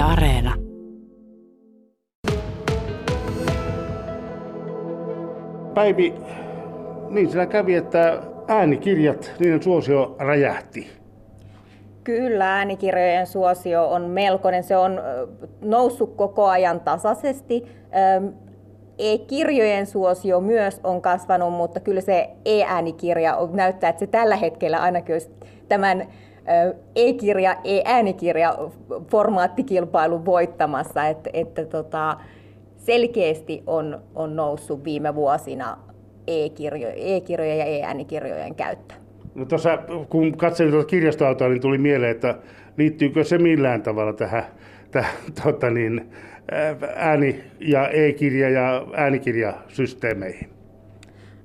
Yle Areena. Päivi, niin sillä kävi, että äänikirjat, niiden suosio räjähti. Kyllä, äänikirjojen suosio on melkoinen. Se on noussut koko ajan tasaisesti. E-kirjojen suosio myös on kasvanut, mutta kyllä se e-äänikirja näyttää, että se tällä hetkellä ainakin olisi tämän e-kirja, e-äänikirja formaattikilpailun voittamassa, että, että tota, selkeästi on, on noussut viime vuosina e-kirjo, e-kirjojen ja e-äänikirjojen käyttö. No tuossa, kun katselin tuota kirjastoautoa, niin tuli mieleen, että liittyykö se millään tavalla tähän, tähän tota niin, ääni- ja e-kirja- ja äänikirjasysteemeihin?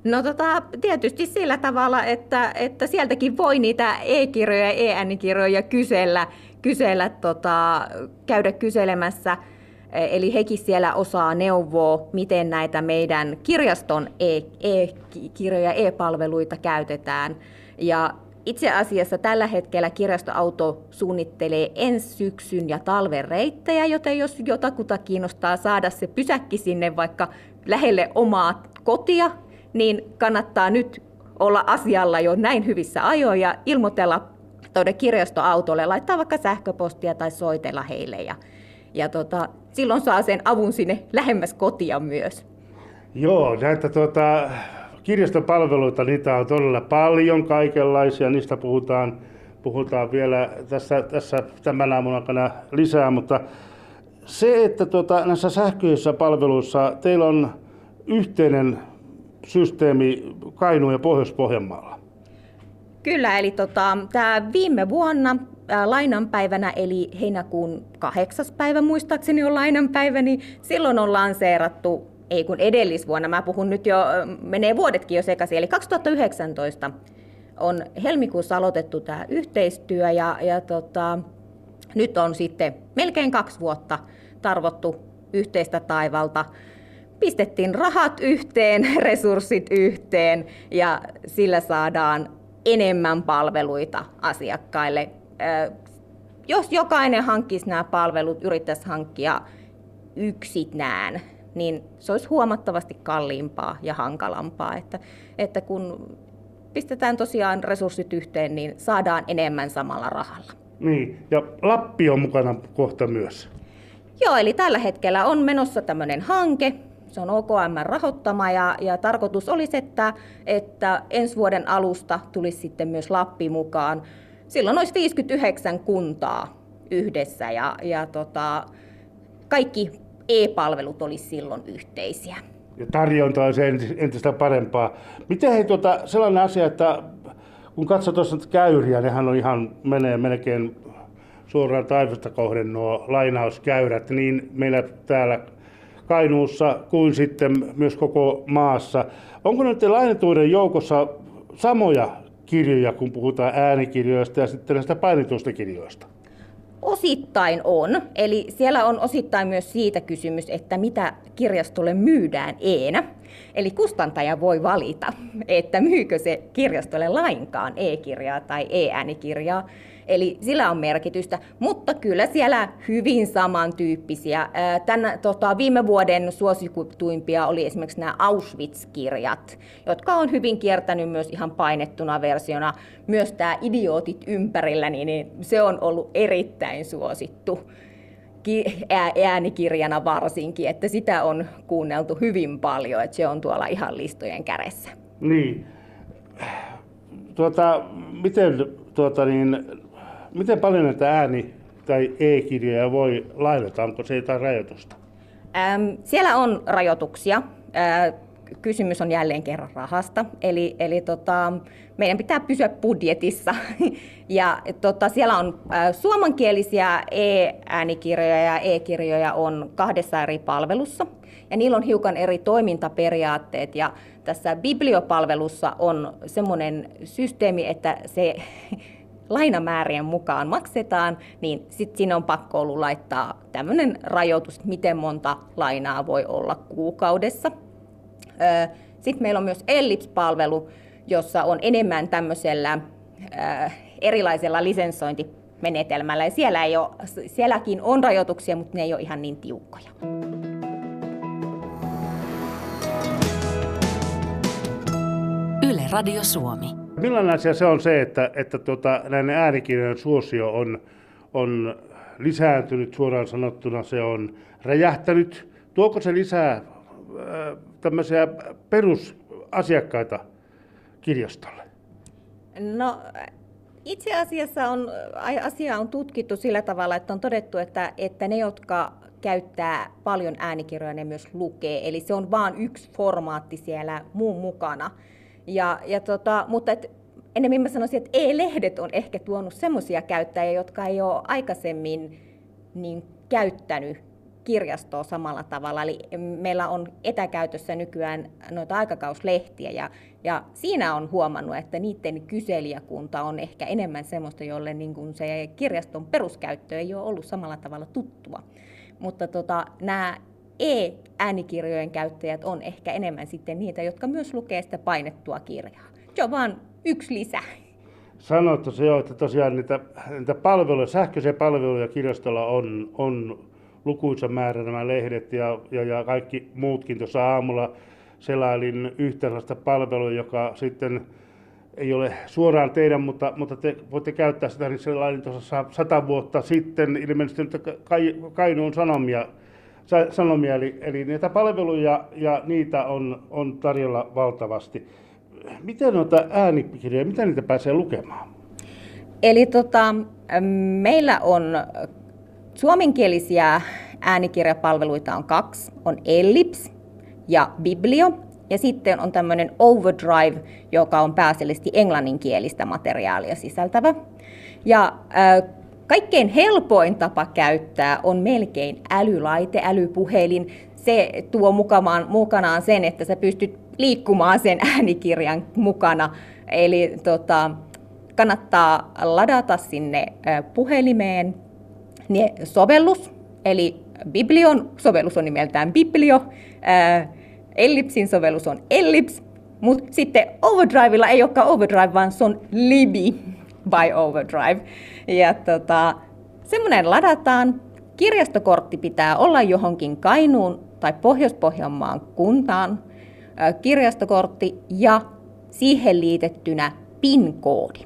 No tota, tietysti sillä tavalla, että, että sieltäkin voi niitä e-kirjoja ja e-äänikirjoja kysellä, kysellä tota, käydä kyselemässä. Eli hekin siellä osaa neuvoa, miten näitä meidän kirjaston e-kirjoja, e-palveluita käytetään. Ja itse asiassa tällä hetkellä kirjastoauto suunnittelee ensi syksyn ja talven reittejä, joten jos jotakuta kiinnostaa saada se pysäkki sinne vaikka lähelle omaa kotia, niin kannattaa nyt olla asialla jo näin hyvissä ajoin ja ilmoitella tuonne kirjastoautolle, laittaa vaikka sähköpostia tai soitella heille. Ja, ja tota, silloin saa sen avun sinne lähemmäs kotia myös. Joo, näitä tuota, kirjastopalveluita, niitä on todella paljon kaikenlaisia, niistä puhutaan, puhutaan vielä tässä, tässä tämän aamun aikana lisää, mutta se, että tuota, näissä sähköisissä palveluissa teillä on yhteinen systeemi Kainuun ja Pohjois-Pohjanmaalla. Kyllä, eli tota, tämä viime vuonna ää, lainanpäivänä, eli heinäkuun kahdeksas päivä muistaakseni on lainanpäivä, niin silloin on lanseerattu ei kun edellisvuonna, mä puhun nyt jo, menee vuodetkin jo sekaisin, eli 2019 on helmikuussa aloitettu tämä yhteistyö ja, ja tota, nyt on sitten melkein kaksi vuotta tarvottu yhteistä taivalta. Pistettiin rahat yhteen, resurssit yhteen ja sillä saadaan enemmän palveluita asiakkaille. Jos jokainen hankkisi nämä palvelut, yrittäisi hankkia yksinään, niin se olisi huomattavasti kalliimpaa ja hankalampaa. Että, että kun pistetään tosiaan resurssit yhteen, niin saadaan enemmän samalla rahalla. Niin, ja Lappi on mukana kohta myös. Joo, eli tällä hetkellä on menossa tämmöinen hanke, se on OKM rahoittama ja, ja tarkoitus olisi, että, että ensi vuoden alusta tulisi sitten myös Lappi mukaan. Silloin olisi 59 kuntaa yhdessä ja, ja tota, kaikki e-palvelut olisi silloin yhteisiä. Ja tarjonta olisi entistä parempaa. Miten hei, tuota, sellainen asia, että kun katsoo tuossa käyriä, nehän on ihan, menee melkein suoraan taivasta kohden nuo lainauskäyrät, niin meillä täällä Kainuussa kuin sitten myös koko maassa. Onko nyt lainetuiden joukossa samoja kirjoja, kun puhutaan äänikirjoista ja sitten näistä painituista kirjoista? Osittain on. Eli siellä on osittain myös siitä kysymys, että mitä kirjastolle myydään eenä. Eli kustantaja voi valita, että myykö se kirjastolle lainkaan e-kirjaa tai e-äänikirjaa. Eli sillä on merkitystä, mutta kyllä siellä hyvin samantyyppisiä. Tän, tota, viime vuoden suosituimpia oli esimerkiksi nämä Auschwitz-kirjat, jotka on hyvin kiertänyt myös ihan painettuna versiona. Myös tämä Idiootit ympärillä, niin se on ollut erittäin suosittu äänikirjana varsinkin, että sitä on kuunneltu hyvin paljon, että se on tuolla ihan listojen kädessä. Niin. Tuota, miten tuota niin, Miten paljon näitä ääni- tai e-kirjoja voi lainata? Onko se jotain rajoitusta? Ähm, siellä on rajoituksia. Äh, kysymys on jälleen kerran rahasta. Eli, eli tota, meidän pitää pysyä budjetissa. ja tota, siellä on äh, suomankielisiä e-äänikirjoja ja e-kirjoja on kahdessa eri palvelussa. Ja niillä on hiukan eri toimintaperiaatteet. Ja tässä bibliopalvelussa on semmoinen systeemi, että se lainamäärien mukaan maksetaan, niin sitten siinä on pakko ollut laittaa tämmöinen rajoitus, miten monta lainaa voi olla kuukaudessa. Sitten meillä on myös Ellips-palvelu, jossa on enemmän tämmöisellä erilaisella lisenssointi menetelmällä. Ja siellä ei ole, sielläkin on rajoituksia, mutta ne ei ole ihan niin tiukkoja. Yle Radio Suomi. Millainen asia se on se, että, että tuota, näiden äänikirjojen suosio on, on lisääntynyt, suoraan sanottuna se on räjähtänyt. Tuoko se lisää äh, tämmöisiä perusasiakkaita kirjastolle? No itse asiassa on, asia on tutkittu sillä tavalla, että on todettu, että, että ne, jotka käyttää paljon äänikirjoja, ne myös lukee. Eli se on vain yksi formaatti siellä muun mukana. Ja, ja tota, mutta et, enemmän mä sanoisin, että e-lehdet on ehkä tuonut semmoisia käyttäjiä, jotka ei ole aikaisemmin niin käyttänyt kirjastoa samalla tavalla. Eli meillä on etäkäytössä nykyään noita aikakauslehtiä ja, ja siinä on huomannut, että niiden kyselijäkunta on ehkä enemmän semmoista, jolle niin kuin se kirjaston peruskäyttö ei ole ollut samalla tavalla tuttua. Mutta tota, nämä e-äänikirjojen käyttäjät on ehkä enemmän sitten niitä, jotka myös lukee sitä painettua kirjaa. Se on vaan yksi lisä. Sanoit se jo, että tosiaan niitä, niitä palveluja, sähköisiä palveluja kirjastolla on, on lukuisa määrä nämä lehdet ja, ja, ja kaikki muutkin. Tuossa aamulla selailin yhtä sellaista palvelua, joka sitten ei ole suoraan teidän, mutta, mutta te voitte käyttää sitä, niin sellainen tuossa sata vuotta sitten ilmeisesti Kainuun Sanomia, sanomia eli, eli niitä palveluja ja niitä on, on tarjolla valtavasti. Miten noita äänikirjoja, miten niitä pääsee lukemaan? Eli tota, meillä on Suomenkielisiä äänikirjapalveluita on kaksi. On Ellips ja Biblio. Ja sitten on tämmöinen Overdrive, joka on pääasiallisesti englanninkielistä materiaalia sisältävä. Ja äh, kaikkein helpoin tapa käyttää on melkein älylaite, älypuhelin. Se tuo mukanaan, mukanaan sen, että sä pystyt liikkumaan sen äänikirjan mukana. Eli tota, kannattaa ladata sinne puhelimeen ne sovellus, eli Biblion sovellus on nimeltään Biblio, Ellipsin sovellus on Ellips, mutta sitten Overdrivella ei olekaan Overdrive, vaan se on Libby by Overdrive. Ja tota, semmoinen ladataan. Kirjastokortti pitää olla johonkin Kainuun tai Pohjois-Pohjanmaan kuntaan kirjastokortti ja siihen liitettynä PIN-koodi.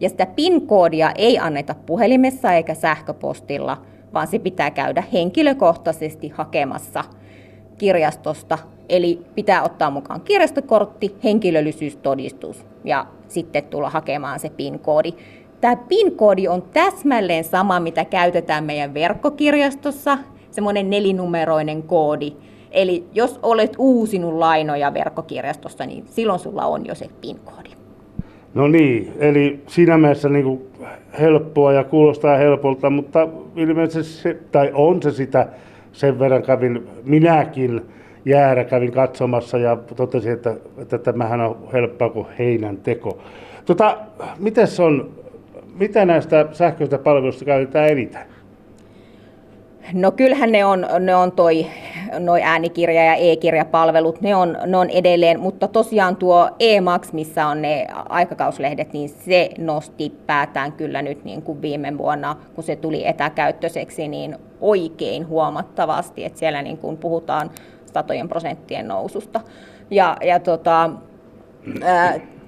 Ja sitä PIN-koodia ei anneta puhelimessa eikä sähköpostilla, vaan se pitää käydä henkilökohtaisesti hakemassa kirjastosta. Eli pitää ottaa mukaan kirjastokortti, henkilöllisyystodistus ja sitten tulla hakemaan se PIN-koodi. Tämä PIN-koodi on täsmälleen sama, mitä käytetään meidän verkkokirjastossa, semmoinen nelinumeroinen koodi. Eli jos olet uusinut lainoja verkkokirjastossa, niin silloin sulla on jo se PIN-koodi. No niin, eli siinä mielessä niin kuin helppoa ja kuulostaa helpolta, mutta ilmeisesti se, tai on se sitä, sen verran kävin minäkin jäädä, kävin katsomassa ja totesin, että, että tämähän on helppoa kuin heinän teko. Tota, mites on, mitä näistä sähköistä palveluista käytetään eniten? No kyllähän ne on, ne on toi, noi äänikirja- ja e-kirjapalvelut, ne on, ne on edelleen, mutta tosiaan tuo e-max, missä on ne aikakauslehdet, niin se nosti päätään kyllä nyt niin kuin viime vuonna, kun se tuli etäkäyttöiseksi, niin oikein huomattavasti, että siellä niin kuin puhutaan satojen prosenttien noususta. Ja, ja tota,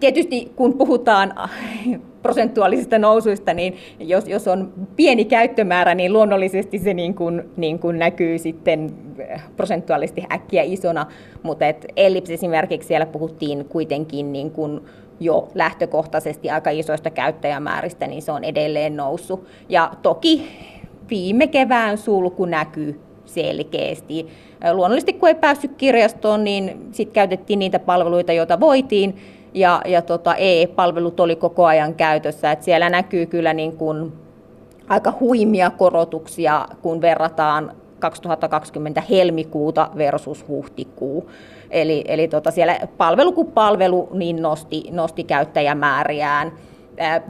tietysti kun puhutaan prosentuaalisista nousuista, niin jos, jos on pieni käyttömäärä, niin luonnollisesti se niin kuin, niin kuin näkyy sitten prosentuaalisesti äkkiä isona, mutta et Ellips esimerkiksi siellä puhuttiin kuitenkin niin kuin jo lähtökohtaisesti aika isoista käyttäjämääristä, niin se on edelleen noussut. Ja toki viime kevään sulku näkyy selkeästi. Luonnollisesti kun ei päässyt kirjastoon, niin sitten käytettiin niitä palveluita, joita voitiin, ja, ja tota, e-palvelut oli koko ajan käytössä. Et siellä näkyy kyllä niin kuin aika huimia korotuksia, kun verrataan 2020 helmikuuta versus huhtikuu. Eli, eli tota siellä palvelu kuin palvelu niin nosti, nosti käyttäjämääriään.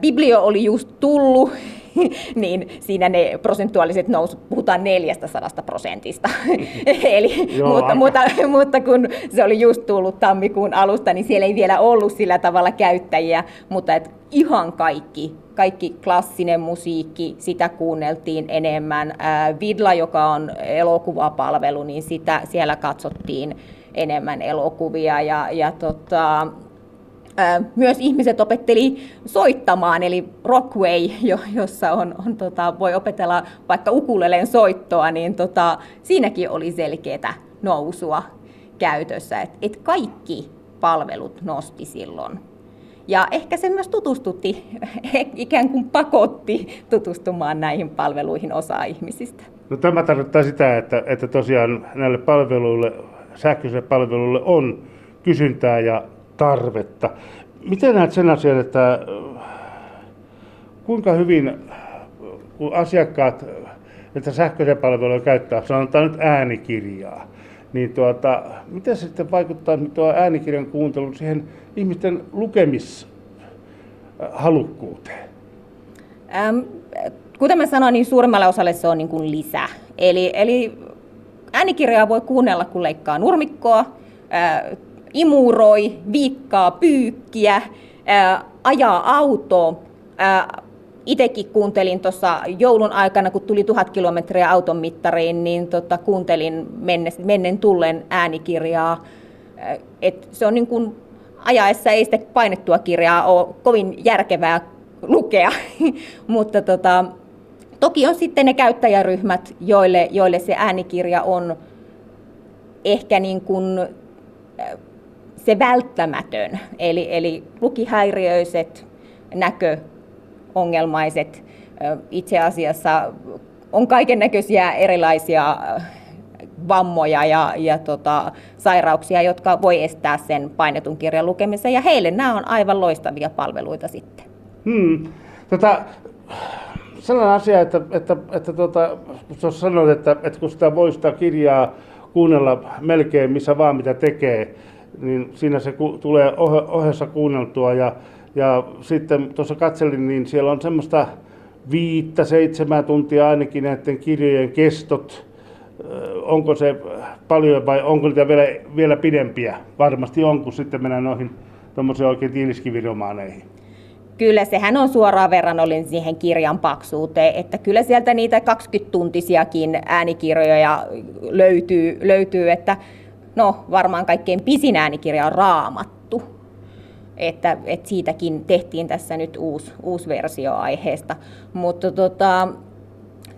Biblio oli just tullut, niin siinä ne prosentuaaliset nousut, puhutaan 400 prosentista. Eli, Joo, mutta, mutta, mutta, kun se oli just tullut tammikuun alusta, niin siellä ei vielä ollut sillä tavalla käyttäjiä, mutta et ihan kaikki, kaikki klassinen musiikki, sitä kuunneltiin enemmän. Vidla, joka on elokuvapalvelu, niin sitä, siellä katsottiin enemmän elokuvia ja, ja tota, myös ihmiset opetteli soittamaan, eli Rockway, jossa on, on, tota, voi opetella vaikka ukuleleen soittoa, niin tota, siinäkin oli selkeää nousua käytössä. Et, et kaikki palvelut nosti silloin. Ja ehkä se myös tutustutti, ikään kuin pakotti tutustumaan näihin palveluihin osa ihmisistä. No, tämä tarkoittaa sitä, että, että tosiaan näille palveluille, sähköisille palveluille on kysyntää ja tarvetta. Miten näet sen asian, että kuinka hyvin kun asiakkaat että sähköisiä palveluja käyttää, sanotaan nyt äänikirjaa, niin tuota, miten se sitten vaikuttaa tuo äänikirjan kuuntelu siihen ihmisten lukemishalukkuuteen? Ähm, kuten mä sanoin, niin suurimmalle osalle se on niin kuin lisä. Eli, eli äänikirjaa voi kuunnella, kun leikkaa nurmikkoa, äh, imuroi, viikkaa pyykkiä, ajaa autoa. Itsekin kuuntelin tuossa joulun aikana, kun tuli tuhat kilometriä auton mittariin, niin tota, kuuntelin menne, mennen tullen äänikirjaa. Et se on niin kuin, ajaessa ei sitä painettua kirjaa ole kovin järkevää lukea, mutta tota, toki on sitten ne käyttäjäryhmät, joille, joille se äänikirja on ehkä niin kuin se välttämätön, eli, eli lukihäiriöiset, näköongelmaiset, itse asiassa on kaiken näköisiä erilaisia vammoja ja, ja tota, sairauksia, jotka voi estää sen painetun kirjan lukemisen, ja heille nämä on aivan loistavia palveluita sitten. Hmm. Tota, sellainen asia, että, että, että tuota, kun sanoit, että, että kun sitä voi sitä kirjaa kuunnella melkein missä vaan mitä tekee, niin siinä se ku, tulee ohessa kuunneltua ja, ja sitten tuossa katselin, niin siellä on semmoista viittä, seitsemän tuntia ainakin näiden kirjojen kestot. Onko se paljon vai onko niitä vielä, vielä pidempiä? Varmasti on, kun sitten mennään noihin oikein tiiliskiviromaaneihin. Kyllä, sehän on suoraan verrannollinen siihen kirjan paksuuteen, että kyllä sieltä niitä 20-tuntisiakin äänikirjoja löytyy, löytyy että no varmaan kaikkein pisin äänikirja on Raamattu. Että, että siitäkin tehtiin tässä nyt uusi, uusi versio aiheesta. Mutta tota,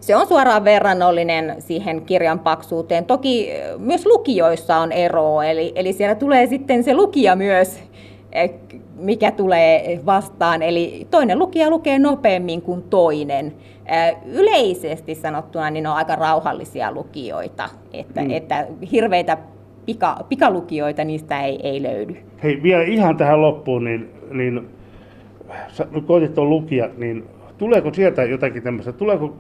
se on suoraan verrannollinen siihen kirjan paksuuteen. Toki myös lukijoissa on ero, eli, eli siellä tulee sitten se lukija myös, eh, mikä tulee vastaan. Eli toinen lukija lukee nopeammin kuin toinen. Eh, yleisesti sanottuna niin on aika rauhallisia lukijoita, että, mm. että hirveitä pika, pikalukijoita niistä ei, ei löydy. Hei, vielä ihan tähän loppuun, niin, niin koitit on lukija, niin tuleeko sieltä jotakin tämmöistä, tuleeko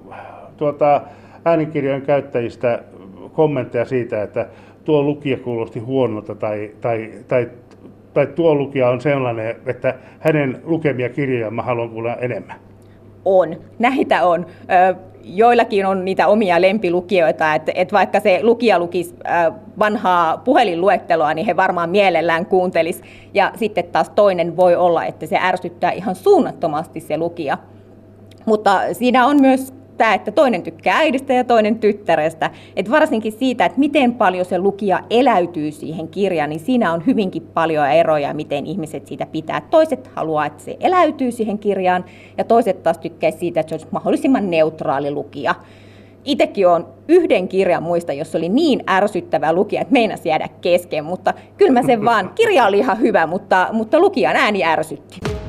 tuota, äänikirjojen käyttäjistä kommentteja siitä, että tuo lukija kuulosti huonolta tai, tai, tai, tai tuo lukija on sellainen, että hänen lukemia kirjoja mä haluan kuulla enemmän? On, näitä on joillakin on niitä omia lempilukijoita, että, että vaikka se lukija lukisi vanhaa puhelinluetteloa, niin he varmaan mielellään kuuntelis. Ja sitten taas toinen voi olla, että se ärsyttää ihan suunnattomasti se lukija. Mutta siinä on myös tämä, että toinen tykkää äidistä ja toinen tyttärestä. Et varsinkin siitä, että miten paljon se lukija eläytyy siihen kirjaan, niin siinä on hyvinkin paljon eroja, miten ihmiset siitä pitää. Toiset haluaa, että se eläytyy siihen kirjaan, ja toiset taas tykkää siitä, että se olisi mahdollisimman neutraali lukija. Itsekin on yhden kirjan muista, jossa oli niin ärsyttävä lukija, että meinasi jäädä kesken, mutta kyllä mä sen vaan, kirja oli ihan hyvä, mutta, mutta lukijan ääni ärsytti.